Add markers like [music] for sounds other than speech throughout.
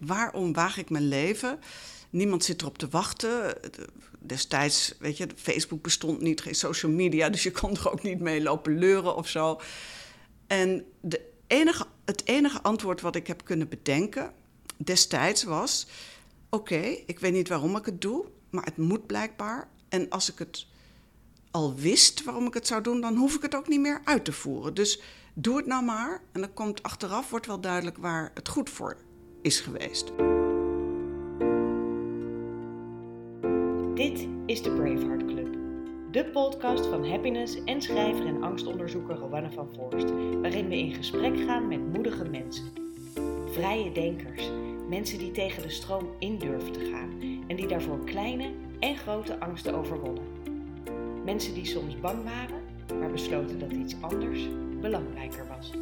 Waarom waag ik mijn leven? Niemand zit erop te wachten. Destijds, weet je, Facebook bestond niet, geen social media, dus je kon er ook niet mee lopen leuren of zo. En de enige, het enige antwoord wat ik heb kunnen bedenken destijds was: Oké, ik weet niet waarom ik het doe, maar het moet blijkbaar. En als ik het al wist waarom ik het zou doen, dan hoef ik het ook niet meer uit te voeren. Dus doe het nou maar. En dan komt achteraf wordt wel duidelijk waar het goed voor is geweest. Dit is de Braveheart Club. De podcast van happiness en schrijver en angstonderzoeker Rowanne van Voorst, waarin we in gesprek gaan met moedige mensen. Vrije denkers, mensen die tegen de stroom in durven te gaan en die daarvoor kleine en grote angsten overwonnen. Mensen die soms bang waren, maar besloten dat iets anders belangrijker was.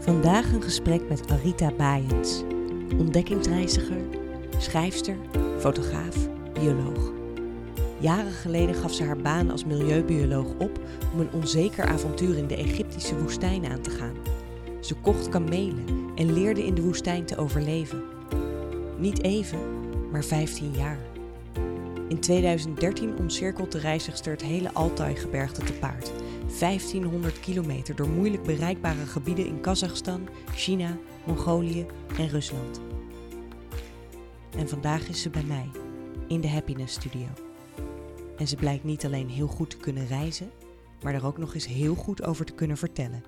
Vandaag een gesprek met Arita Baaiens, ontdekkingsreiziger, schrijfster, fotograaf, bioloog. Jaren geleden gaf ze haar baan als milieubioloog op om een onzeker avontuur in de Egyptische woestijn aan te gaan. Ze kocht kamelen en leerde in de woestijn te overleven. Niet even, maar 15 jaar. In 2013 omcirkelt de reizigster het hele Altai-gebergte te paard. 1500 kilometer door moeilijk bereikbare gebieden in Kazachstan, China, Mongolië en Rusland. En vandaag is ze bij mij, in de Happiness Studio. En ze blijkt niet alleen heel goed te kunnen reizen, maar er ook nog eens heel goed over te kunnen vertellen.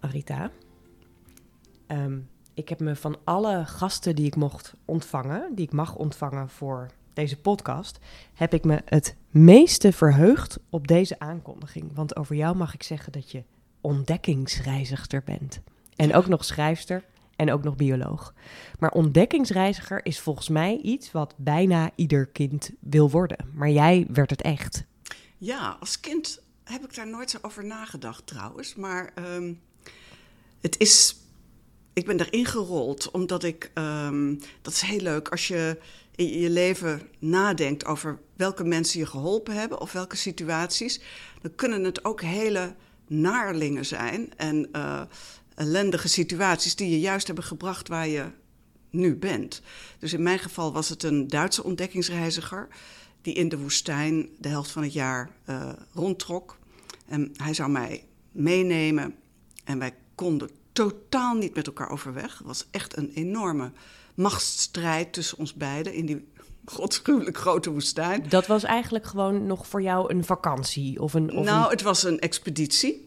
Arita, ehm, ik heb me van alle gasten die ik mocht ontvangen, die ik mag ontvangen voor deze podcast, heb ik me het meeste verheugd op deze aankondiging. Want over jou mag ik zeggen dat je ontdekkingsreiziger bent. En ook nog schrijfster en ook nog bioloog. Maar ontdekkingsreiziger is volgens mij iets wat bijna ieder kind wil worden. Maar jij werd het echt. Ja, als kind heb ik daar nooit zo over nagedacht trouwens. Maar ehm, het is. Ik ben erin gerold omdat ik. ehm, dat is heel leuk als je in je leven nadenkt over welke mensen je geholpen hebben of welke situaties. Dan kunnen het ook hele naarlingen zijn en eh, ellendige situaties die je juist hebben gebracht waar je nu bent. Dus in mijn geval was het een Duitse ontdekkingsreiziger die in de woestijn de helft van het jaar eh, rondtrok. En hij zou mij meenemen en wij konden totaal niet met elkaar overweg. Het was echt een enorme machtsstrijd tussen ons beiden in die [laughs] godschuwelijk grote woestijn. Dat was eigenlijk gewoon nog voor jou een vakantie of een. Of nou, een- het was een expeditie.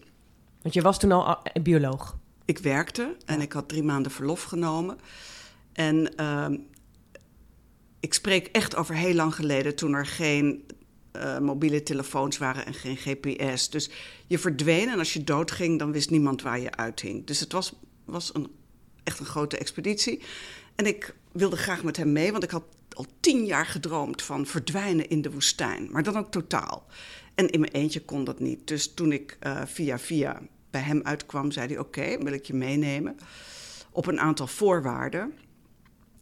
want je was toen al a- bioloog. Ik werkte en ik had drie maanden verlof genomen. En ehm, ik spreek echt over heel lang geleden, toen er geen eh, mobiele telefoons waren en geen GPS. Dus je verdween en als je doodging, dan wist niemand waar je uithing. Dus het was, was een, echt een grote expeditie. En ik wilde graag met hem mee, want ik had al tien jaar gedroomd van verdwijnen in de woestijn. Maar dan ook totaal. En in mijn eentje kon dat niet. Dus toen ik eh, via via bij hem uitkwam, zei hij: Oké, wil ik je meenemen. Op een aantal voorwaarden.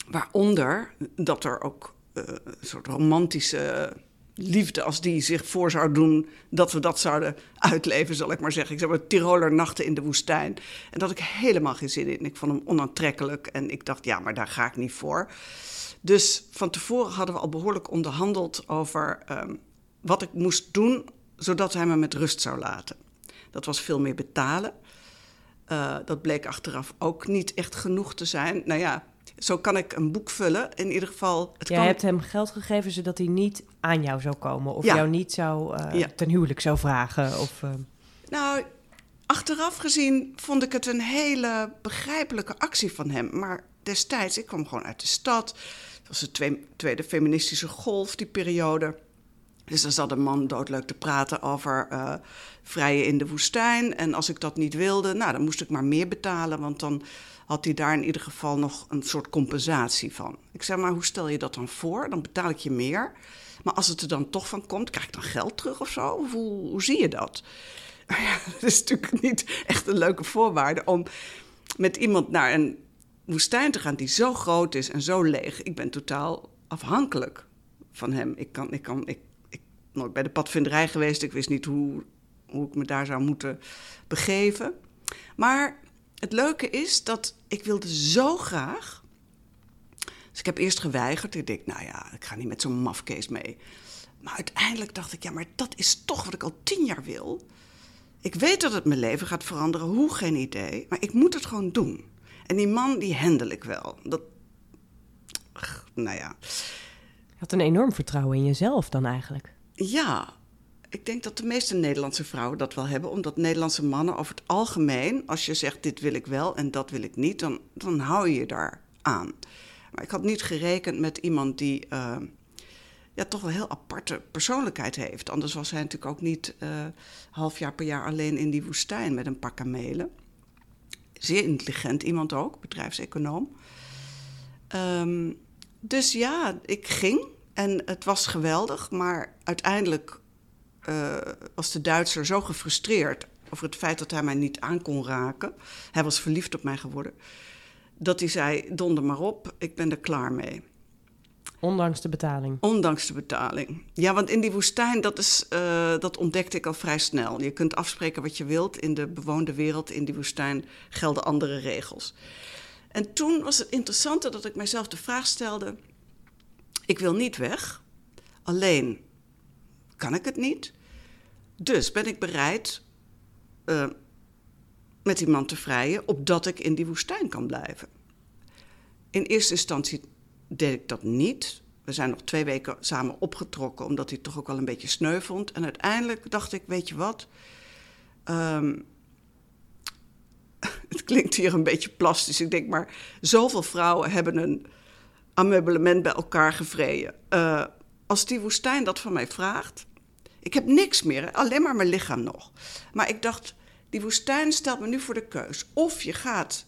Waaronder dat er ook eh, een soort romantische liefde als die zich voor zou doen, dat we dat zouden uitleven, zal ik maar zeggen. Ik zeg maar Tiroler nachten in de woestijn. En dat had ik helemaal geen zin in. Ik vond hem onaantrekkelijk en ik dacht, ja, maar daar ga ik niet voor. Dus van tevoren hadden we al behoorlijk onderhandeld over ehm, wat ik moest doen, zodat hij me met rust zou laten. Dat was veel meer betalen. Uh, dat bleek achteraf ook niet echt genoeg te zijn. Nou ja, zo kan ik een boek vullen. In ieder geval. Het Jij kan... hebt hem geld gegeven zodat hij niet aan jou zou komen. Of Ja. jou niet zou eh, Ja. ten huwelijk zou vragen. Of, eh, Nou, achteraf gezien vond ik het een hele begrijpelijke actie van hem. Maar destijds, ik kwam gewoon uit de stad. Het was de twee- tweede feministische golf, die periode. Dus dan zat een man doodleuk te praten over eh vrijen in de woestijn. En als ik dat niet wilde, nou, dan moest ik maar meer betalen. Want dan had hij daar in ieder geval nog een soort compensatie van. Ik zei, maar hoe stel je dat dan voor? Dan betaal ik je meer. Maar als het er dan toch van komt, krijg ik dan geld terug of zo? Hoe, hoe zie je dat? [laughs] Ja, dat is natuurlijk [laughs] niet echt een leuke voorwaarde om met iemand naar een woestijn te gaan die zo groot is en zo leeg. Ik ben totaal afhankelijk van hem. Ik kan, ik kan, ik, ik nooit bij de padvinderij geweest. Ik wist niet hoe, hoe ik me daar zou moeten begeven. Maar het leuke is dat ik wilde zo graag. Dus ik heb eerst geweigerd. Ik denk, nou ja, ik ga niet met zo'n mafkees mee. Maar uiteindelijk dacht ik, ja, maar dat is toch wat ik al tien jaar wil. Ik weet dat het mijn leven gaat veranderen, hoe geen idee. Maar ik moet het gewoon doen. En die man, die hendel ik wel. Dat, nou ja. Je had een enorm vertrouwen in jezelf dan eigenlijk. Ja, ik denk dat de meeste Nederlandse vrouwen dat wel hebben. Omdat Nederlandse mannen over het algemeen, als je zegt dit wil ik wel en dat wil ik niet, dan, dan hou je je daar aan. Maar ik had niet gerekend met iemand die uh, ja, toch wel heel aparte persoonlijkheid heeft. Anders was hij natuurlijk ook niet uh, half jaar per jaar alleen in die woestijn met een paar kamelen. Zeer intelligent iemand ook, bedrijfseconoom. Um, dus ja, ik ging en het was geweldig, maar uiteindelijk uh, was de Duitser zo gefrustreerd over het feit dat hij mij niet aan kon raken. Hij was verliefd op mij geworden. Dat hij zei: Donder maar op, ik ben er klaar mee. Ondanks de betaling. Ondanks de betaling. Ja, want in die woestijn, dat, is, uh, dat ontdekte ik al vrij snel. Je kunt afspreken wat je wilt. In de bewoonde wereld, in die woestijn, gelden andere regels. En toen was het interessante dat ik mijzelf de vraag stelde: ik wil niet weg, alleen kan ik het niet. Dus ben ik bereid uh, met die man te vrijen, opdat ik in die woestijn kan blijven. In eerste instantie deed ik dat niet. We zijn nog twee weken samen opgetrokken, omdat hij toch ook wel een beetje sneu vond. En uiteindelijk dacht ik, weet je wat? Um, [laughs] het klinkt hier een beetje plastisch. Ik denk maar, zoveel vrouwen hebben een ameublement bij elkaar gevreden. Uh, als die woestijn dat van mij vraagt. Ik heb niks meer, alleen maar mijn lichaam nog. Maar ik dacht, die woestijn stelt me nu voor de keus. Of je gaat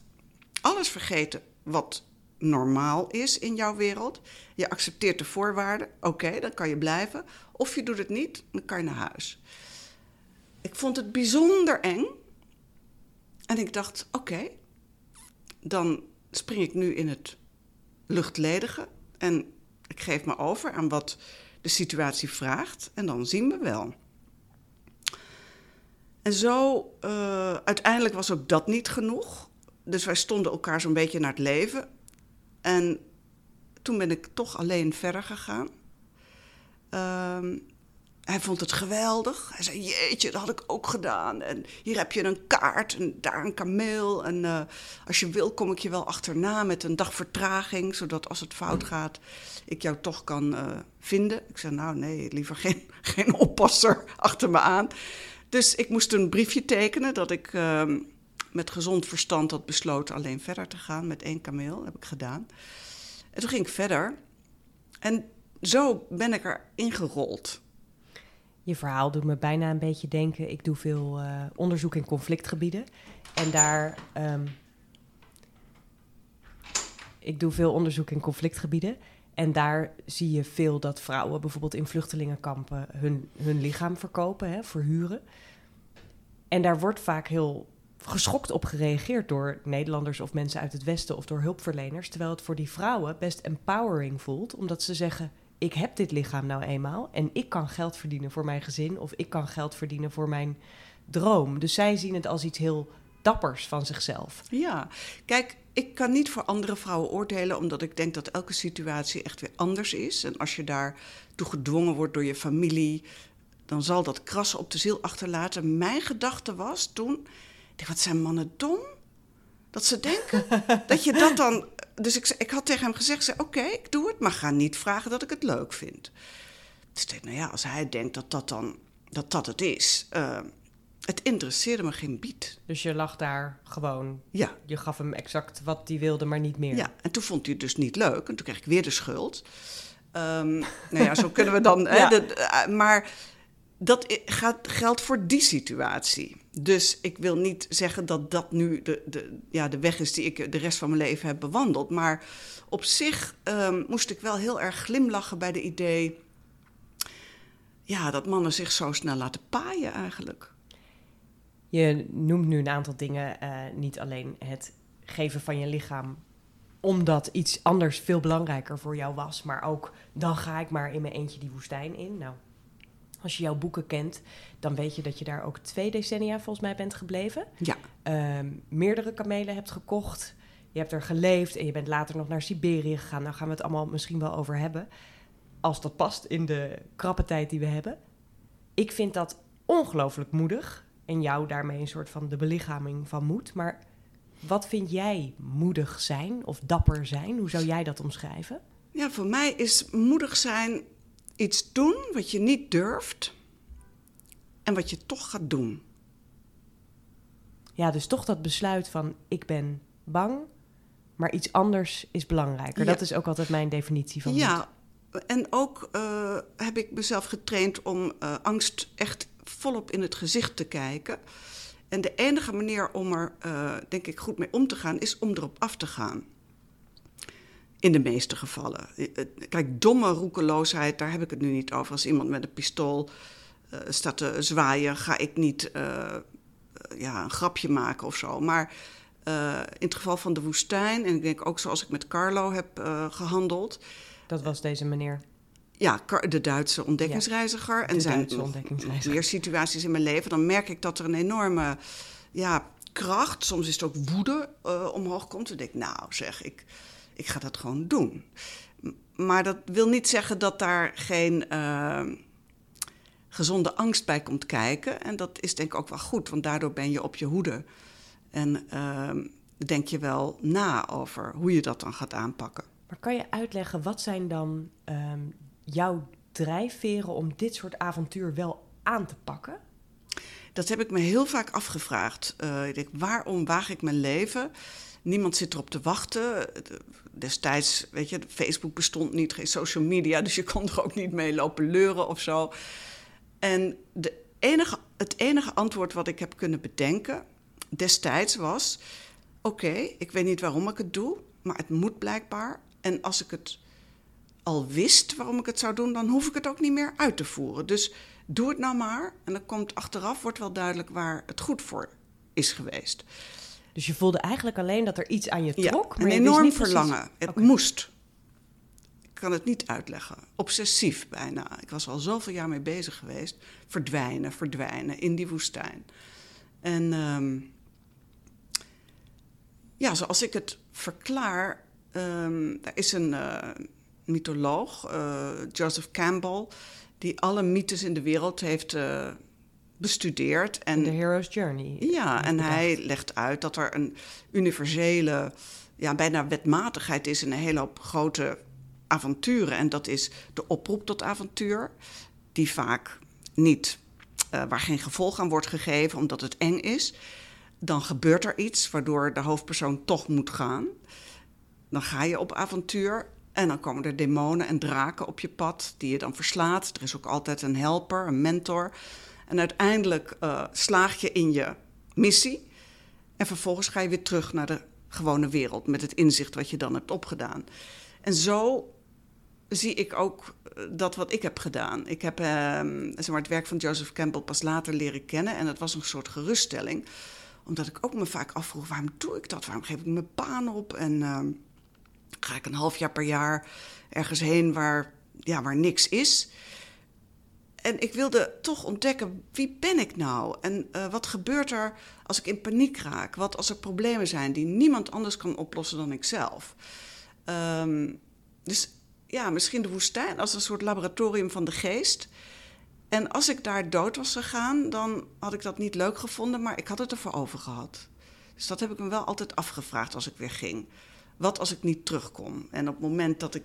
alles vergeten wat normaal is in jouw wereld. Je accepteert de voorwaarden, oké, dan kan je blijven. Of je doet het niet, dan kan je naar huis. Ik vond het bijzonder eng. En ik dacht, oké, dan spring ik nu in het luchtledige en ik geef me over aan wat situatie vraagt en dan zien we wel. En zo, uh, uiteindelijk was ook dat niet genoeg. Dus wij stonden elkaar zo'n beetje naar het leven. En toen ben ik toch alleen verder gegaan. Uh, hij vond het geweldig. Hij zei: Jeetje, dat had ik ook gedaan. En hier heb je een kaart en daar een kameel. En uh, als je wil, kom ik je wel achterna met een dag vertraging. Zodat als het fout gaat, ik jou toch kan uh, vinden. Ik zei: Nou, nee, liever geen, [laughs] geen oppasser achter me aan. Dus ik moest een briefje tekenen dat ik uh, met gezond verstand had besloten alleen verder te gaan met één kameel. Heb ik gedaan. En toen ging ik verder. En zo ben ik er ingerold. Je verhaal doet me bijna een beetje denken. Ik doe veel uh, onderzoek in conflictgebieden. En daar. Um, ik doe veel onderzoek in conflictgebieden. En daar zie je veel dat vrouwen bijvoorbeeld in vluchtelingenkampen hun, hun lichaam verkopen, hè, verhuren. En daar wordt vaak heel geschokt op gereageerd door Nederlanders of mensen uit het Westen of door hulpverleners. Terwijl het voor die vrouwen best empowering voelt, omdat ze zeggen: ik heb dit lichaam nou eenmaal en ik kan geld verdienen voor mijn gezin of ik kan geld verdienen voor mijn droom. Dus zij zien het als iets heel dappers van zichzelf. Ja, kijk, ik kan niet voor andere vrouwen oordelen, omdat ik denk dat elke situatie echt weer anders is. En als je daartoe gedwongen wordt door je familie, dan zal dat krassen op de ziel achterlaten. Mijn gedachte was toen, wat zijn mannen dom? Dat ze denken [laughs] dat je dat dan dus ik, ik had tegen hem gezegd: Oké, ik doe het, maar ga niet vragen dat ik het leuk vind. Dus ik nou ja, als hij denkt dat dat dan dat dat het is. Uh, het interesseerde me geen bied. Dus je lag daar gewoon. Ja. Je gaf hem exact wat hij wilde, maar niet meer. Ja, en toen vond hij het dus niet leuk. En toen kreeg ik weer de schuld. Um, nou ja, zo kunnen we dan. [laughs] ja. hè, de, uh, maar dat gaat, geldt voor die situatie. Dus ik wil niet zeggen dat dat nu de, de, ja, de weg is die ik de rest van mijn leven heb bewandeld. Maar op zich um, moest ik wel heel erg glimlachen bij de idee. Ja, dat mannen zich zo snel laten paaien eigenlijk. Je noemt nu een aantal dingen. Uh, niet alleen het geven van je lichaam omdat iets anders veel belangrijker voor jou was. Maar ook dan ga ik maar in mijn eentje die woestijn in. Nou, als je jouw boeken kent, dan weet je dat je daar ook twee decennia volgens mij bent gebleven. Ja. ehm, meerdere kamelen hebt gekocht. Je hebt er geleefd en je bent later nog naar Siberië gegaan. Daar gaan we het allemaal misschien wel over hebben. Als dat past in de krappe tijd die we hebben. Ik vind dat ongelooflijk moedig. En jou daarmee een soort van de belichaming van moed. Maar wat vind jij moedig zijn of dapper zijn? Hoe zou jij dat omschrijven? Ja, voor mij is moedig zijn iets doen wat je niet durft en wat je toch gaat doen. Ja, dus toch dat besluit van ik ben bang, maar iets anders is belangrijker. Ja. Dat is ook altijd mijn definitie van moed. Ja, en ook eh, heb ik mezelf getraind om eh, angst echt volop in het gezicht te kijken. En de enige manier om er, eh, denk ik, goed mee om te gaan, is om erop af te gaan. In de meeste gevallen. Eh, eh, Kijk, domme roekeloosheid, daar heb ik het nu niet over. Als iemand met een pistool eh, staat te zwaaien, ga ik niet ja, een grapje maken of zo. Maar in het geval van de woestijn, en ik denk ook zoals ik met Carlo heb eh, gehandeld, Dat was deze meneer. ja, de Duitse ontdekkingsreiziger. en de zijn Duitse ontdekkingsreiziger. meer situaties in mijn leven. Dan merk ik dat er een enorme ja, kracht, soms is het ook woede, omhoog komt. Dan denk ik, nou zeg, ik, ik ga dat gewoon doen. Maar dat wil niet zeggen dat daar geen eh, gezonde angst bij komt kijken. En dat is denk ik ook wel goed, want daardoor ben je op je hoede. En eh, denk je wel na over hoe je dat dan gaat aanpakken. Maar kan je uitleggen, wat zijn dan ehm, jouw drijfveren om dit soort avontuur wel aan te pakken? Dat heb ik me heel vaak afgevraagd. Eh, ik denk, waarom waag ik mijn leven? Niemand zit erop te wachten. De- Destijds, weet je, Facebook bestond niet, geen social media, dus je kon er ook niet mee lopen leuren of zo. En de enige, het enige antwoord wat ik heb kunnen bedenken destijds was: oké, ik weet niet waarom ik het doe, maar het moet blijkbaar. En als ik het al wist waarom ik het zou doen, dan hoef ik het ook niet meer uit te voeren. Dus doe het nou maar. En dan komt achteraf wordt wel duidelijk waar het goed voor is geweest. Dus je voelde eigenlijk alleen dat er iets aan je Ja, trok. maar een enorm niet precies- verlangen. Het moest. Ik kan het niet uitleggen. Obsessief bijna. Ik was al zoveel jaar mee bezig geweest. Verdwijnen, verdwijnen in die woestijn. En ehm, ja, zoals ik het verklaar, ehm er is een eh, mytholoog, eh, Joseph Campbell, die alle mythes in de wereld heeft eh, bestudeerd. En De Hero's Journey. ja, en bedacht. hij legt uit dat er een universele, ja, bijna wetmatigheid is in een hele hoop grote avonturen. En dat is de oproep tot avontuur, die vaak niet, eh, waar geen gevolg aan wordt gegeven omdat het eng is. Dan gebeurt er iets waardoor de hoofdpersoon toch moet gaan. Dan ga je op avontuur en dan komen er demonen en draken op je pad die je dan verslaat. Er is ook altijd een helper, een mentor. En uiteindelijk eh, slaag je in je missie. En vervolgens ga je weer terug naar de gewone wereld met het inzicht wat je dan hebt opgedaan. En zo zie ik ook eh, dat wat ik heb gedaan. Ik heb ehm, zeg maar, het werk van Joseph Campbell pas later leren kennen. En dat was een soort geruststelling. Omdat ik ook me vaak afvroeg, waarom doe ik dat? Waarom geef ik mijn baan op? En ehm, ga ik een half jaar per jaar ergens heen waar, ja, waar niks is? En ik wilde toch ontdekken, wie ben ik nou? En eh, wat gebeurt er als ik in paniek raak? Wat als er problemen zijn die niemand anders kan oplossen dan ikzelf? Ehm, dus ja, misschien de woestijn als een soort laboratorium van de geest. En als ik daar dood was gegaan, dan had ik dat niet leuk gevonden, maar ik had het ervoor over gehad. Dus dat heb ik me wel altijd afgevraagd als ik weer ging. Wat als ik niet terugkom? En op het moment dat ik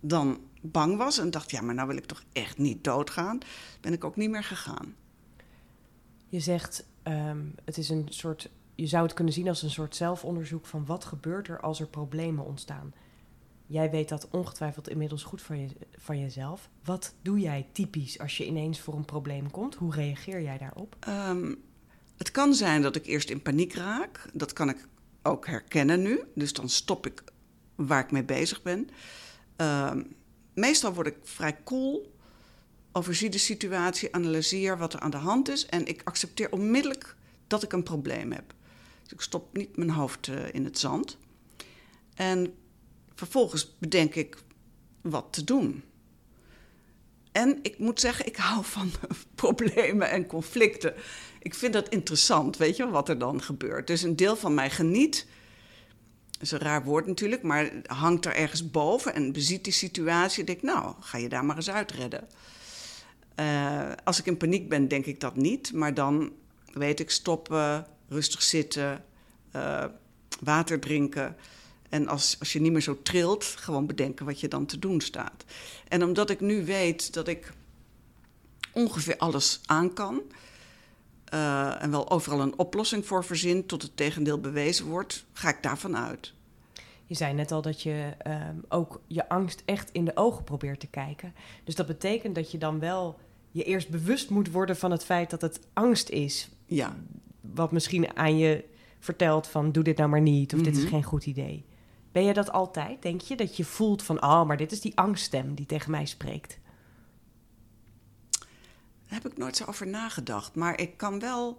dan bang was en dacht, ja, maar nou wil ik toch echt niet doodgaan, ben ik ook niet meer gegaan. Je zegt, ehm, het is een soort, je zou het kunnen zien als een soort zelfonderzoek van wat gebeurt er als er problemen ontstaan. Jij weet dat ongetwijfeld inmiddels goed van, je, van jezelf. Wat doe jij typisch als je ineens voor een probleem komt? Hoe reageer jij daarop? Ehm, het kan zijn dat ik eerst in paniek raak. Dat kan ik ook herkennen nu. Dus dan stop ik waar ik mee bezig ben. Ehm, meestal word ik vrij cool, overzie de situatie, analyseer wat er aan de hand is en ik accepteer onmiddellijk dat ik een probleem heb. Dus ik stop niet mijn hoofd eh, in het zand. En vervolgens bedenk ik wat te doen. en ik moet zeggen, ik hou van [laughs] problemen en conflicten. Ik vind dat interessant, weet je, wat er dan gebeurt. Dus een deel van mij geniet. Is een raar woord natuurlijk, maar hangt er ergens boven en beziet die situatie. En denk, nou, ga je daar maar eens uitredden. Uh, als ik in paniek ben, denk ik dat niet. Maar dan weet ik stoppen, rustig zitten, uh, water drinken. En als, als je niet meer zo trilt, gewoon bedenken wat je dan te doen staat. En omdat ik nu weet dat ik ongeveer alles aan kan. Uh, en wel overal een oplossing voor verzin tot het tegendeel bewezen wordt, ga ik daarvan uit. Je zei net al dat je uh, ook je angst echt in de ogen probeert te kijken. Dus dat betekent dat je dan wel je eerst bewust moet worden van het feit dat het angst is. Ja. Wat misschien aan je vertelt van doe dit nou maar niet of dit is mhm. geen goed idee. Ben je dat altijd, denk je? Dat je voelt van, oh, maar dit is die angststem die tegen mij spreekt. Daar heb ik nooit zo over nagedacht. Maar ik kan wel,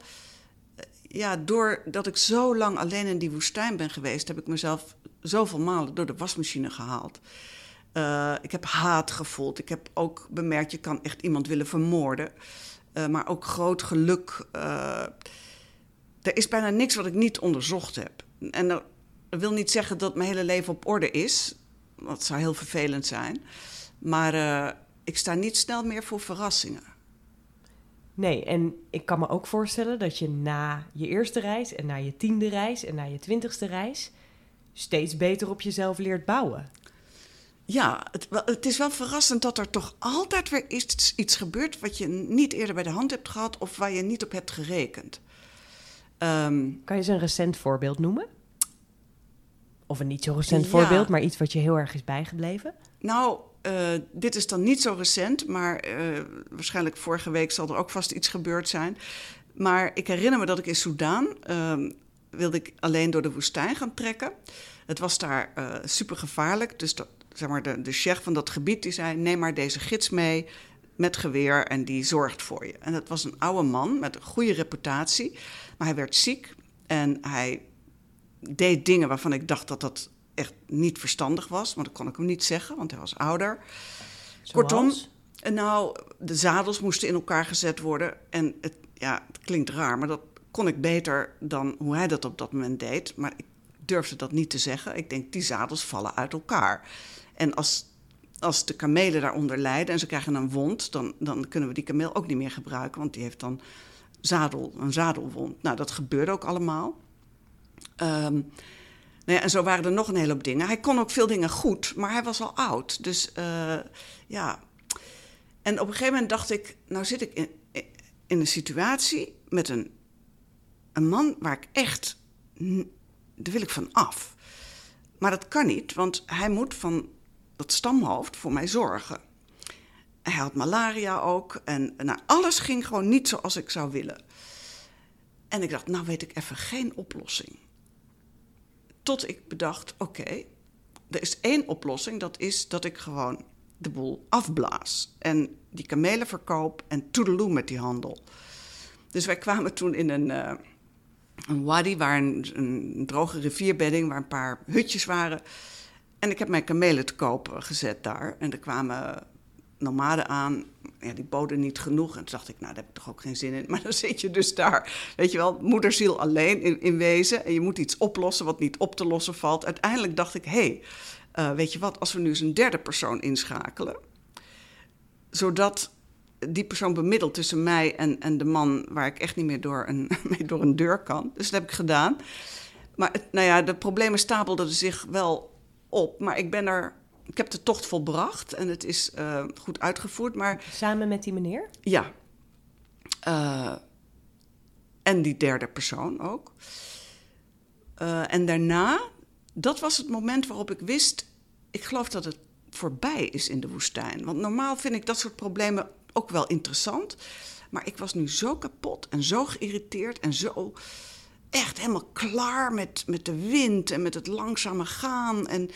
eh, ja, doordat ik zo lang alleen in die woestijn ben geweest, heb ik mezelf zoveel malen door de wasmachine gehaald. Uh, ik heb haat gevoeld. Ik heb ook bemerkt, je kan echt iemand willen vermoorden. Uh, maar ook groot geluk. Er is bijna niks wat ik niet onderzocht heb. En dat wil niet zeggen dat mijn hele leven op orde is. Dat zou heel vervelend zijn. Maar ik sta niet snel meer voor verrassingen. Nee, en ik kan me ook voorstellen dat je na je eerste reis en na je tiende reis en na je twintigste reis steeds beter op jezelf leert bouwen. Ja, het, het, is wel verrassend dat er toch altijd weer iets, iets gebeurt wat je niet eerder bij de hand hebt gehad of waar je niet op hebt gerekend. Um, kan je eens een recent voorbeeld noemen? Of een niet zo recent voorbeeld, maar iets wat je heel erg is bijgebleven? Nou, uh, dit is dan niet zo recent, maar uh, waarschijnlijk vorige week zal er ook vast iets gebeurd zijn. Maar ik herinner me dat ik in Soudaan uh, wilde ik alleen door de woestijn gaan trekken. Het was daar uh, super gevaarlijk, dus dat, zeg maar, de, de chef van dat gebied die zei: neem maar deze gids mee met geweer en die zorgt voor je. En dat was een oude man met een goede reputatie, maar hij werd ziek en hij deed dingen waarvan ik dacht dat dat echt niet verstandig was, maar dat kon ik hem niet zeggen, want hij was ouder. Zoals? Kortom, nou, de zadels moesten in elkaar gezet worden en het, ja, het klinkt raar, maar dat kon ik beter dan hoe hij dat op dat moment deed. Maar ik durfde dat niet te zeggen. Ik denk, die zadels vallen uit elkaar. En als, als de kamelen daaronder lijden en ze krijgen een wond, dan, dan kunnen we die kameel ook niet meer gebruiken, want die heeft dan zadel, een zadelwond. Nou, dat gebeurde ook allemaal. Um, nou en zo waren er nog een hele hoop dingen. Hij kon ook veel dingen goed, maar hij was al oud. Dus uh, ja. En op een gegeven moment dacht ik, nou zit ik in, in een situatie met een, een man waar ik echt, daar wil ik van af. Maar dat kan niet, want hij moet van dat stamhoofd voor mij zorgen. Hij had malaria ook. En nou, alles ging gewoon niet zoals ik zou willen. En ik dacht, nou weet ik even geen oplossing. Tot ik bedacht, oké, er is één oplossing. Dat is dat ik gewoon de boel afblaas. En die kamelen verkoop en toedeloe met die handel. Dus wij kwamen toen in een, uh, een wadi, waar een, droge rivierbedding, waar een paar hutjes waren. En ik heb mijn kamelen te koop gezet daar. En er kwamen nomaden aan. Die boden niet genoeg. En toen dacht ik, nou, daar heb ik toch ook geen zin in. [laughs] Maar dan zit je dus daar, weet je wel, moederziel alleen in, in wezen. En je moet iets oplossen wat niet op te lossen valt. Uiteindelijk dacht ik, hé, hey, uh, weet je wat, als we nu eens een derde persoon inschakelen. Zodat die persoon bemiddelt tussen mij en, en de man waar ik echt niet meer door een, [laughs] mee door een deur kan. Dus dat heb ik gedaan. Maar nou ja, de problemen stapelden zich wel op. Maar ik ben er. Ik heb de tocht volbracht en het is uh, goed uitgevoerd. Maar, Samen met die meneer? Ja. Uh, en die derde persoon ook. Uh, en daarna, dat was het moment waarop ik wist. Ik geloof dat het voorbij is in de woestijn. Want normaal vind ik dat soort problemen ook wel interessant. Maar ik was nu zo kapot en zo geïrriteerd en zo echt helemaal klaar met, met de wind en met het langzame gaan. En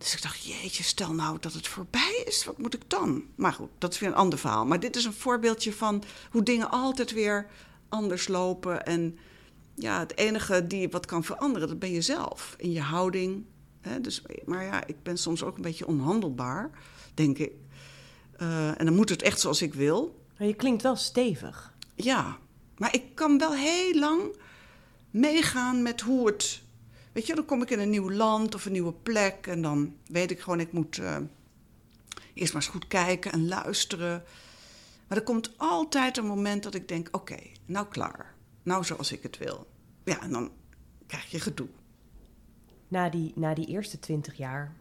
dus ik dacht, jeetje, stel nou dat het voorbij is, wat moet ik dan? Maar goed, dat is weer een ander verhaal. Maar dit is een voorbeeldje van hoe dingen altijd weer anders lopen. En ja, het enige die wat kan veranderen, dat ben je zelf. In je houding. Hè? Dus, maar ja, ik ben soms ook een beetje onhandelbaar, denk ik. Eh, en dan moet het echt zoals ik wil. Maar je klinkt wel stevig. Ja, maar ik kan wel heel lang meegaan met hoe het. Weet je, dan kom ik in een nieuw land of een nieuwe plek en dan weet ik gewoon, ik moet eh, eerst maar eens goed kijken en luisteren. Maar er komt altijd een moment dat ik denk: oké, nou klaar. Nou zoals ik het wil. Ja, en dan krijg je gedoe. Na die, na die eerste twintig jaar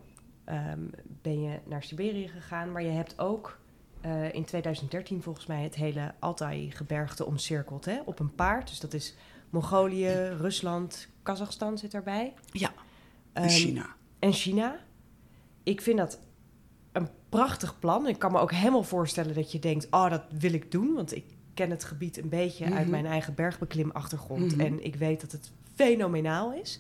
ehm, ben je naar Siberië gegaan, maar je hebt ook eh, in 2013 volgens mij het hele Altai-gebergte omcirkeld hè? op een paard. Dus dat is Mongolië, Rusland, Kazachstan zit daarbij. Ja, en Ehm, China. En China. Ik vind dat een prachtig plan. Ik kan me ook helemaal voorstellen dat je denkt: oh, dat wil ik doen. Want ik ken het gebied een beetje uit Mhm. mijn eigen bergbeklimachtergrond. Mhm. En ik weet dat het fenomenaal is.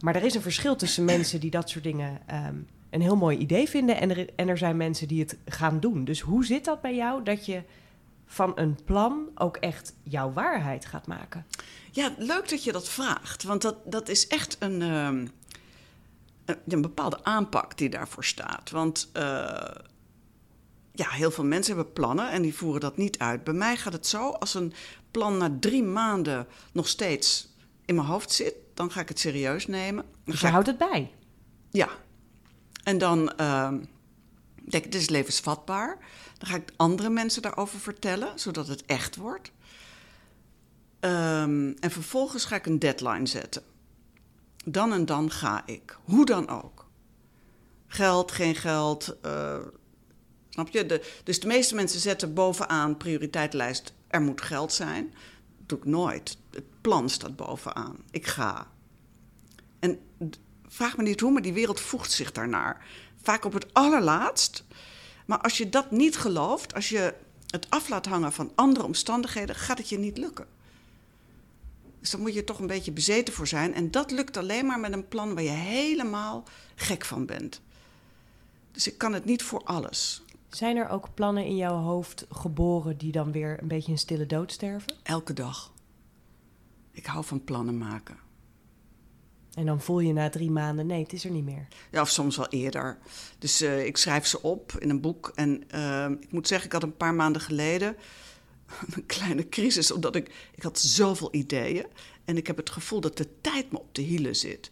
Maar er is een verschil tussen mensen die dat soort dingen ehm, een heel mooi idee vinden. En er, en er zijn mensen die het gaan doen. Dus hoe zit dat bij jou dat je van een plan ook echt jouw waarheid gaat maken? Ja, leuk dat je dat vraagt. Want dat, dat is echt een, ehm, een, bepaalde aanpak die daarvoor staat. Want eh, ja, heel veel mensen hebben plannen en die voeren dat niet uit. Bij mij gaat het zo, als een plan na drie maanden nog steeds in mijn hoofd zit, dan ga ik het serieus nemen. Dan Dus je ik- houdt het bij. ja. En dan ehm, denk ik, dit is levensvatbaar. Dan ga ik andere mensen daarover vertellen, zodat het echt wordt. Ehm, en vervolgens ga ik een deadline zetten. Dan en dan ga ik. Hoe dan ook. Geld, geen geld. eh, snap je? De, dus de meeste mensen zetten bovenaan prioriteitenlijst... er moet geld zijn. Dat doe ik nooit. Het plan staat bovenaan. Ik ga. En vraag me niet hoe, maar die wereld voegt zich daarnaar. Vaak op het allerlaatst. Maar als je dat niet gelooft, als je het af laat hangen van andere omstandigheden, gaat het je niet lukken. Dus daar moet je toch een beetje bezeten voor zijn. En dat lukt alleen maar met een plan waar je helemaal gek van bent. Dus ik kan het niet voor alles. Zijn er ook plannen in jouw hoofd geboren die dan weer een beetje een stille dood sterven? Elke dag. Ik hou van plannen maken. En dan voel je na drie maanden, nee, het is er niet meer. Ja, of soms wel eerder. Dus eh, ik schrijf ze op in een boek. En eh, ik moet zeggen, ik had een paar maanden geleden [laughs] een kleine crisis, omdat ik, ik had zoveel ideeën. En ik heb het gevoel dat de tijd me op de hielen zit.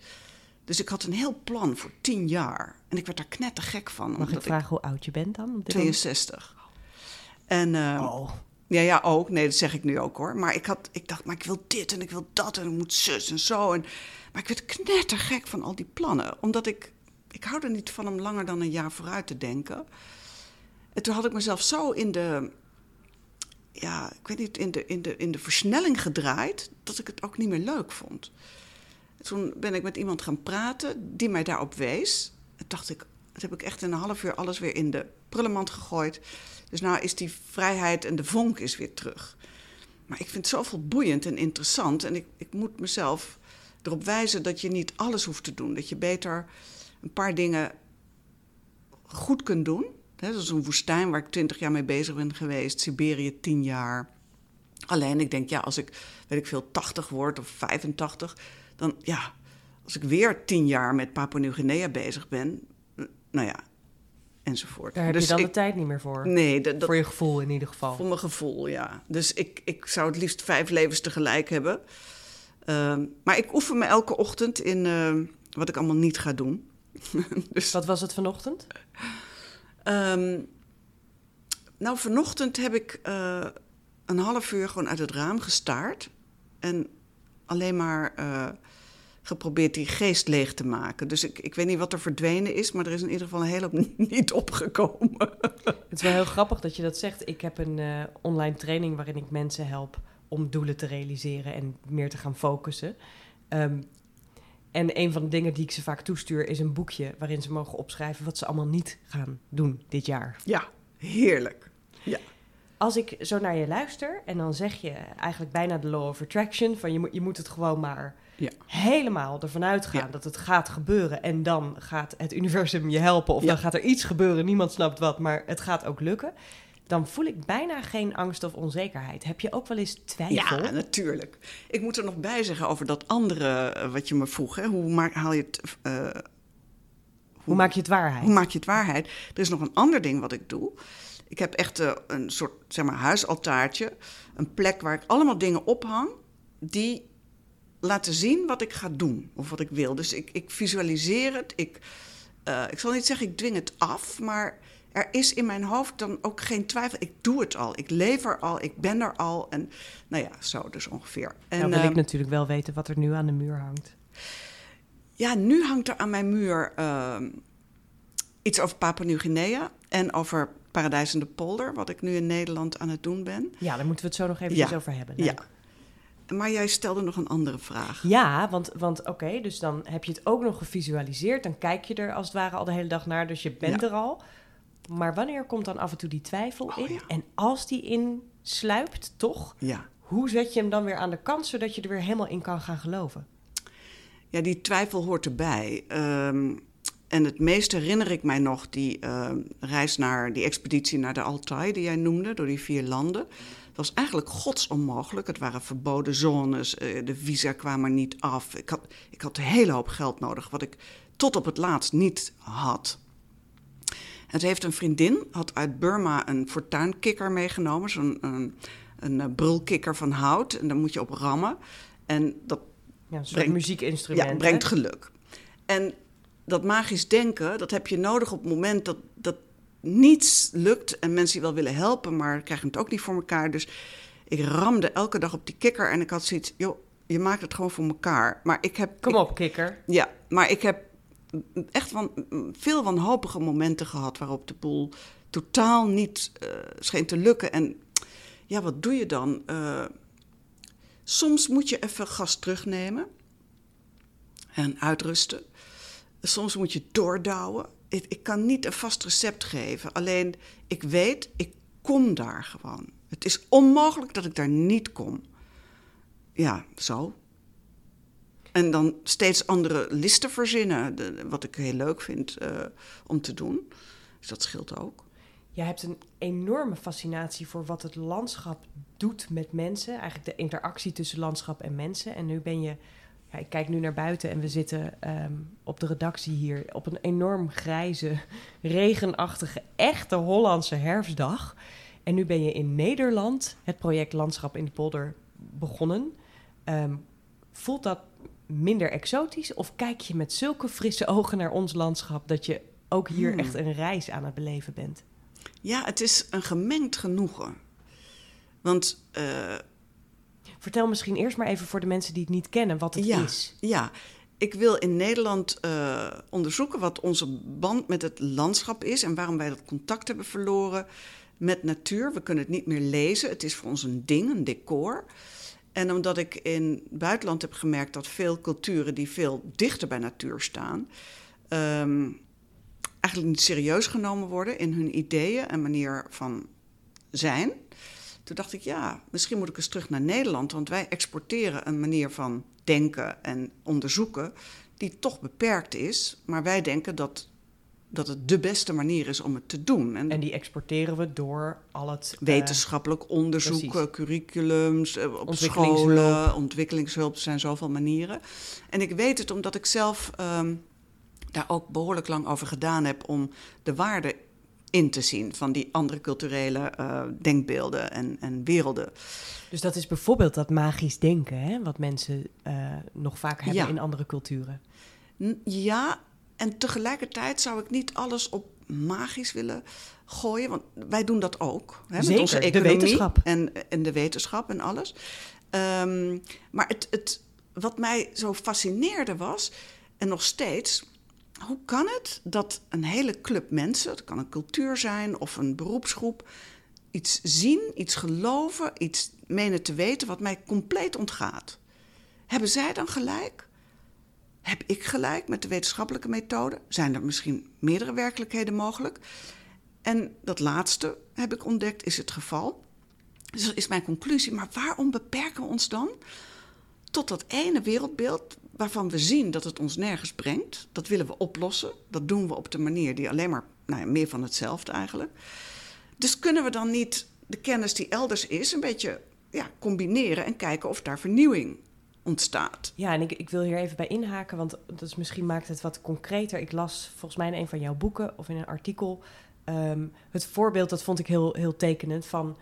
Dus ik had een heel plan voor tien jaar. En ik werd daar knettergek van. Mag ik vragen hoe oud je bent dan? op dit moment? 62. En eh, Oh, ja, ja, ook. Nee, dat zeg ik nu ook hoor. Maar ik, had, ik dacht, maar ik wil dit en ik wil dat en ik moet zus en zo. En, maar ik werd knettergek van al die plannen. Omdat ik, ik hou er niet van om langer dan een jaar vooruit te denken. En toen had ik mezelf zo in de, ja, ik weet niet, in de, in de, in de versnelling gedraaid... dat ik het ook niet meer leuk vond. Toen ben ik met iemand gaan praten die mij daarop wees. En dacht ik, dat heb ik echt in een half uur alles weer in de prullenmand gegooid. Dus nou is die vrijheid en de vonk is weer terug. Maar ik vind het zoveel boeiend en interessant. En ik, ik moet mezelf erop wijzen dat je niet alles hoeft te doen. Dat je beter een paar dingen goed kunt doen. Hè, zoals een woestijn waar ik twintig jaar mee bezig ben geweest. Siberië tien jaar. Alleen ik denk, ja, als ik, weet ik veel, 80 word of 85... dan ja, als ik weer tien jaar met Papua Nieuw-Guinea bezig ben... nou ja, enzovoort. daar heb Dus je dan ik- de tijd niet meer voor. Nee, dat, dat, Voor je gevoel in ieder geval. voor mijn gevoel, ja. Dus ik, ik zou het liefst vijf levens tegelijk hebben. Ehm, maar ik oefen me elke ochtend in ehm, wat ik allemaal niet ga doen. [laughs] dus, Wat was het vanochtend? ehm, nou, vanochtend heb ik eh, een half uur gewoon uit het raam gestaard. En alleen maar eh, geprobeerd die geest leeg te maken. Dus ik, ik weet niet wat er verdwenen is, maar er is in ieder geval een hele hoop [laughs] niet opgekomen. Het is wel heel grappig dat je dat zegt. Ik heb een eh, online training waarin ik mensen help om doelen te realiseren en meer te gaan focussen. Ehm, en een van de dingen die ik ze vaak toestuur is een boekje waarin ze mogen opschrijven wat ze allemaal niet gaan doen dit jaar. ja, heerlijk. Als ik zo naar je luister en dan zeg je eigenlijk bijna de law of attraction van je moet, je moet het gewoon maar Ja. helemaal ervan uitgaan Ja. dat het gaat gebeuren en dan gaat het universum je helpen of Ja. dan gaat er iets gebeuren, niemand snapt wat, maar het gaat ook lukken. Dan voel ik bijna geen angst of onzekerheid. Heb je ook wel eens twijfel? Ja, natuurlijk. Ik moet er nog bij zeggen over dat andere eh, wat je me vroeg. Hè? Hoe maak, haal je het, eh, hoe, maak je het waarheid? Hoe maak je het waarheid? Er is nog een ander ding wat ik doe. Ik heb echt uh, een soort zeg maar, huisaltaartje. Een plek waar ik allemaal dingen ophang die laten zien wat ik ga doen of wat ik wil. Dus ik, ik visualiseer het. Ik, uh, ik zal niet zeggen ik dwing het af, maar er is in mijn hoofd dan ook geen twijfel. Ik doe het al, ik lever al, ik ben er al. En nou ja, zo dus ongeveer. En, nou wil ik natuurlijk wel weten wat er nu aan de muur hangt. Ja, nu hangt er aan mijn muur uh, iets over Papua Nieuw-Guinea en over Paradijs in de Polder, wat ik nu in Nederland aan het doen ben. Ja, daar moeten we het zo nog even over hebben. Ja. Maar jij stelde nog een andere vraag. Ja, want, want oké, dus dan heb je het ook nog gevisualiseerd. Dan kijk je er als het ware al de hele dag naar, dus je bent er al. Maar wanneer komt dan af en toe die twijfel oh, in? En als die insluipt, toch? Ja. Hoe zet je hem dan weer aan de kant, zodat je er weer helemaal in kan gaan geloven? Ja, die twijfel hoort erbij. Um, en het meest herinner ik mij nog die uh, reis naar die expeditie naar de Altai, die jij noemde, door die vier landen. Het was eigenlijk godsonmogelijk. Het waren verboden zones, uh, de visa kwamen niet af. Ik had, ik had een hele hoop geld nodig, wat ik tot op het laatst niet had. Ze heeft een vriendin, had uit Burma een fortuinkikker meegenomen, zo'n een, een, een brulkikker van hout. En daar moet je op rammen. En dat ja, brengt, muziekinstrument. Ja, brengt geluk. En dat magisch denken, dat heb je nodig op het moment dat, dat niets lukt en mensen je wel willen helpen, maar krijgen het ook niet voor elkaar. Dus ik ramde elke dag op die kikker en ik had zoiets, joh, je maakt het gewoon voor elkaar. Maar ik heb. Kom op, kikker. Ja, maar ik heb echt van, veel wanhopige momenten gehad waarop de boel totaal niet uh, scheen te lukken. En ja, wat doe je dan? Uh, soms moet je even gas terugnemen en uitrusten. Soms moet je doordouwen. Ik, ik kan niet een vast recept geven. Alleen ik weet, ik kom daar gewoon. Het is onmogelijk dat ik daar niet kom. Ja, zo. En dan steeds andere listen verzinnen, wat ik heel leuk vind uh, om te doen. Dus dat scheelt ook. Je hebt een enorme fascinatie voor wat het landschap doet met mensen. Eigenlijk de interactie tussen landschap en mensen. En nu ben je ja, ik kijk nu naar buiten en we zitten ehm, op de redactie hier op een enorm grijze, [laughs] regenachtige, echte Hollandse herfstdag. En nu ben je in Nederland het project Landschap in de Polder begonnen. Ehm, voelt dat minder exotisch of kijk je met zulke frisse ogen naar ons landschap dat je ook hier hmm. echt een reis aan het beleven bent? Ja, het is een gemengd genoegen. Want uh, Vertel misschien eerst maar even voor de mensen die het niet kennen wat het is. Ja, ik wil in Nederland uh, onderzoeken wat onze band met het landschap is en waarom wij dat contact hebben verloren met natuur. We kunnen het niet meer lezen. Het is voor ons een ding, een decor. En omdat ik in het buitenland heb gemerkt dat veel culturen die veel dichter bij natuur staan, um, eigenlijk niet serieus genomen worden in hun ideeën en manier van zijn. Toen dacht ik, ja, misschien moet ik eens terug naar Nederland, want wij exporteren een manier van denken en onderzoeken die toch beperkt is, maar wij denken dat, dat het de beste manier is om het te doen. En, en die exporteren we door al het... Eh, wetenschappelijk onderzoek, curriculums, eh, op scholen, ontwikkelingshulp, er zijn zoveel manieren. En ik weet het omdat ik zelf um, daar ook behoorlijk lang over gedaan heb om de waarde in te zien van die andere culturele uh, denkbeelden en, en werelden. Dus dat is bijvoorbeeld dat magisch denken, hè? wat mensen uh, nog vaak hebben in andere culturen. Ja, en tegelijkertijd zou ik niet alles op magisch willen gooien, want wij doen dat ook. Hè, Zeker, met onze economie de wetenschap. En, en de wetenschap en alles. Um, maar het, het, wat mij zo fascineerde was, en nog steeds, hoe kan het dat een hele club mensen, het kan een cultuur zijn of een beroepsgroep, iets zien, iets geloven, iets menen te weten wat mij compleet ontgaat? Hebben zij dan gelijk? Heb ik gelijk met de wetenschappelijke methode? Zijn er misschien meerdere werkelijkheden mogelijk? En dat laatste heb ik ontdekt, is het geval. Dus dat is mijn conclusie. Maar waarom beperken we ons dan tot dat ene wereldbeeld waarvan we zien dat het ons nergens brengt. Dat willen we oplossen. Dat doen we op de manier die alleen maar, nou ja, meer van hetzelfde eigenlijk. Dus kunnen we dan niet de kennis die elders is een beetje ja, combineren en kijken of daar vernieuwing ontstaat. Ja, en ik, ik wil hier even bij inhaken, want dat is, misschien maakt het wat concreter. Ik las volgens mij in een van jouw boeken of in een artikel ehm, het voorbeeld, dat vond ik heel, heel tekenend, van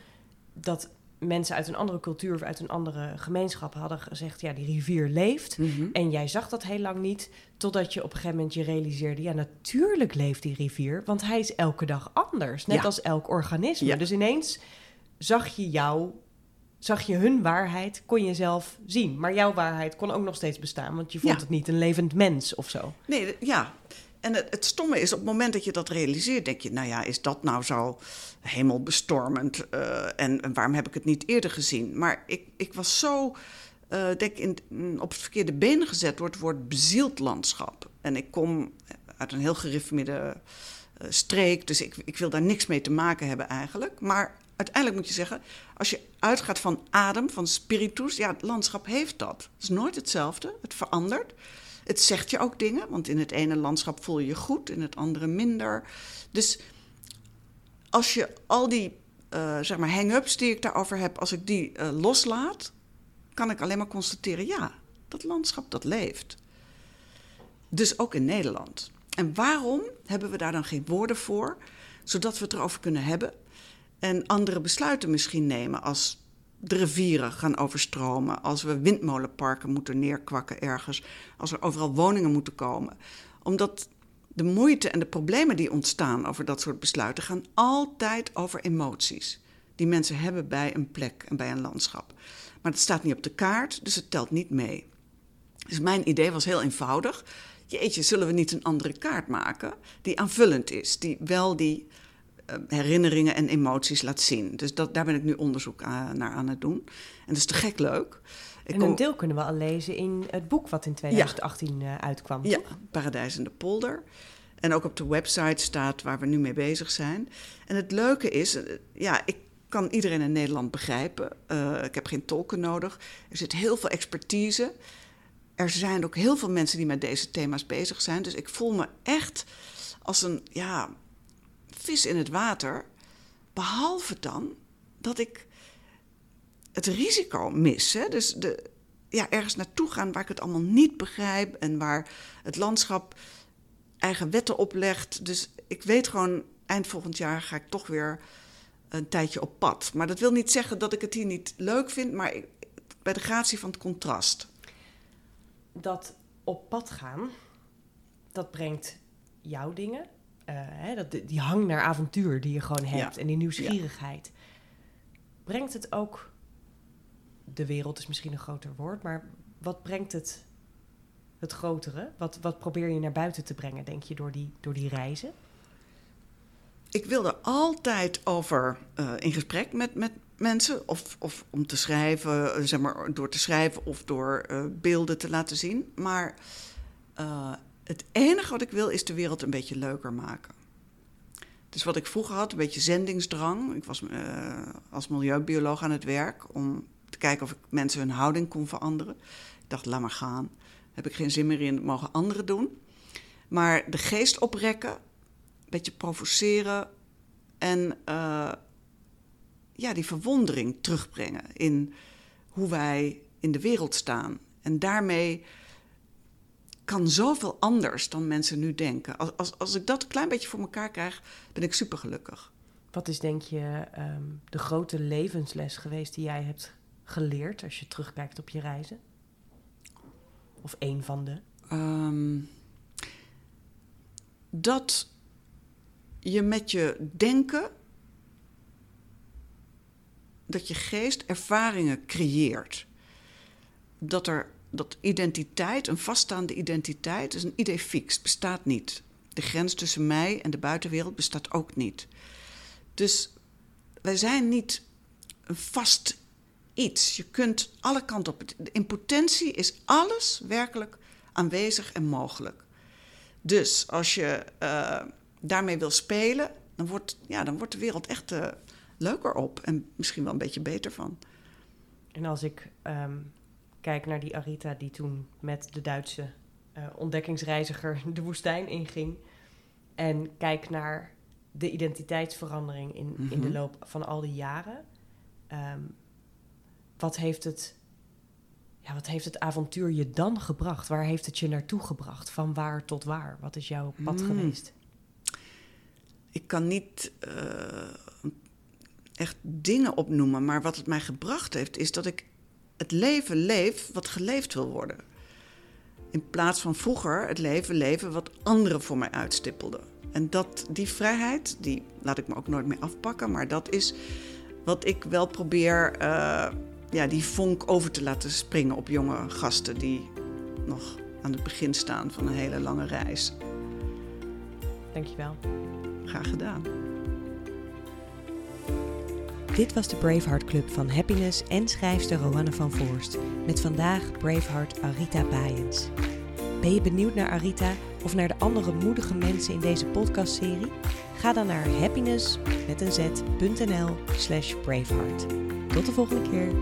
dat mensen uit een andere cultuur of uit een andere gemeenschap hadden gezegd: ja, die rivier leeft. Mhm. En jij zag dat heel lang niet, totdat je op een gegeven moment je realiseerde: ja, natuurlijk leeft die rivier, want hij is elke dag anders, net Ja. als elk organisme. Ja. Dus ineens zag je jou, zag je hun waarheid, kon je zelf zien. Maar jouw waarheid kon ook nog steeds bestaan, want je vond Ja. het niet een levend mens of zo. Nee, ja. En het, stomme is, op het moment dat je dat realiseert, denk je, nou ja, is dat nou zo hemelbestormend? eh, en, en waarom heb ik het niet eerder gezien? Maar ik, ik was zo, eh, denk in, mm, op het verkeerde been gezet door het woord bezield landschap. En ik kom uit een heel gereformeerde eh, streek, dus ik, ik wil daar niks mee te maken hebben eigenlijk. Maar uiteindelijk moet je zeggen, als je uitgaat van adem, van spiritus, ja, het landschap heeft dat. Het is nooit hetzelfde, het verandert. Het zegt je ook dingen, want in het ene landschap voel je je goed, in het andere minder. Dus als je al die eh, zeg maar hang-ups die ik daarover heb, als ik die eh, loslaat, kan ik alleen maar constateren: ja, dat landschap dat leeft. Dus ook in Nederland. En waarom hebben we daar dan geen woorden voor, zodat we het erover kunnen hebben en andere besluiten misschien nemen als de rivieren gaan overstromen, als we windmolenparken moeten neerkwakken ergens, als er overal woningen moeten komen. Omdat de moeite en de problemen die ontstaan over dat soort besluiten gaan altijd over emoties die mensen hebben bij een plek en bij een landschap. Maar het staat niet op de kaart, dus het telt niet mee. Dus mijn idee was heel eenvoudig. Jeetje, zullen we niet een andere kaart maken die aanvullend is, die wel die herinneringen en emoties laat zien. Dus dat, daar ben ik nu onderzoek aan- naar aan het doen. En dat is te gek leuk. Ik en kom- een deel kunnen we al lezen in het boek wat in 2018 eh, uitkwam. Ja, toch? Paradijs in de polder. En ook op de website staat waar we nu mee bezig zijn. En het leuke is, eh, ja, ik kan iedereen in Nederland begrijpen. Eh, ik heb geen tolken nodig. Er zit heel veel expertise. Er zijn ook heel veel mensen die met deze thema's bezig zijn. Dus ik voel me echt als een ja, vis in het water. Behalve dan dat ik het risico mis. Hè? Dus de, ja, ergens naartoe gaan waar ik het allemaal niet begrijp en waar het landschap eigen wetten oplegt. Dus ik weet gewoon, eind volgend jaar ga ik toch weer een tijdje op pad. Maar dat wil niet zeggen dat ik het hier niet leuk vind, maar bij de gratie van het contrast. Dat op pad gaan, dat brengt jouw dingen. Eh, hè, dat, die hang naar avontuur die je gewoon hebt Ja. en die nieuwsgierigheid. Brengt het ook, de wereld is misschien een groter woord, maar wat brengt het, het grotere? Wat, wat probeer je naar buiten te brengen, denk je, door die, door die reizen? Ik wilde altijd over eh, in gesprek met, met mensen, of, of om te schrijven, eh, zeg maar, door te schrijven of door beelden te laten zien. Maar het enige wat ik wil is de wereld een beetje leuker maken. Dus wat ik vroeger had, een beetje zendingsdrang. Ik was eh, als milieubioloog aan het werk om te kijken of ik mensen hun houding kon veranderen. Ik dacht, laat maar gaan. Heb ik geen zin meer in, dat mogen anderen doen. Maar de geest oprekken, een beetje provoceren en eh, ja, die verwondering terugbrengen in hoe wij in de wereld staan. En daarmee kan zoveel anders dan mensen nu denken. Als, als, als ik dat een klein beetje voor elkaar krijg, ben ik supergelukkig. Wat is denk je ehm, de grote levensles geweest die jij hebt geleerd als je terugkijkt op je reizen? Of één van de? Ehm, dat je met je denken, dat je geest ervaringen creëert. Dat er dat identiteit, een vaststaande identiteit, is een idee fix, bestaat niet. De grens tussen mij en de buitenwereld bestaat ook niet. Dus wij zijn niet een vast iets. Je kunt alle kanten op. In potentie is alles werkelijk aanwezig en mogelijk. Dus als je eh, daarmee wil spelen, dan wordt, ja, dan wordt de wereld echt eh, leuker op en misschien wel een beetje beter van. En als ik ehm, kijk naar die Arita die toen met de Duitse eh, ontdekkingsreiziger [laughs] de woestijn inging. En kijk naar de identiteitsverandering in, in de Mhm. loop van al die jaren. ehm, wat heeft het. Ja, wat heeft het avontuur je dan gebracht? Waar heeft het je naartoe gebracht? Van waar tot waar? Wat is jouw pad Hmm. geweest? Ik kan niet eh, echt dingen opnoemen, maar wat het mij gebracht heeft, is dat ik het leven leef wat geleefd wil worden. In plaats van vroeger het leven leven wat anderen voor mij uitstippelden. En dat, die vrijheid, die laat ik me ook nooit meer afpakken, maar dat is wat ik wel probeer, eh, ja, die vonk over te laten springen op jonge gasten die nog aan het begin staan van een hele lange reis. Dankjewel. Graag gedaan. Dit was de Braveheart Club van Happiness en schrijfster Rowanne van Voorst. Met vandaag Braveheart Arita Baaiens. Ben je benieuwd naar Arita of naar de andere moedige mensen in deze podcastserie? Ga dan naar happiness met een z.nl slash braveheart. Tot de volgende keer.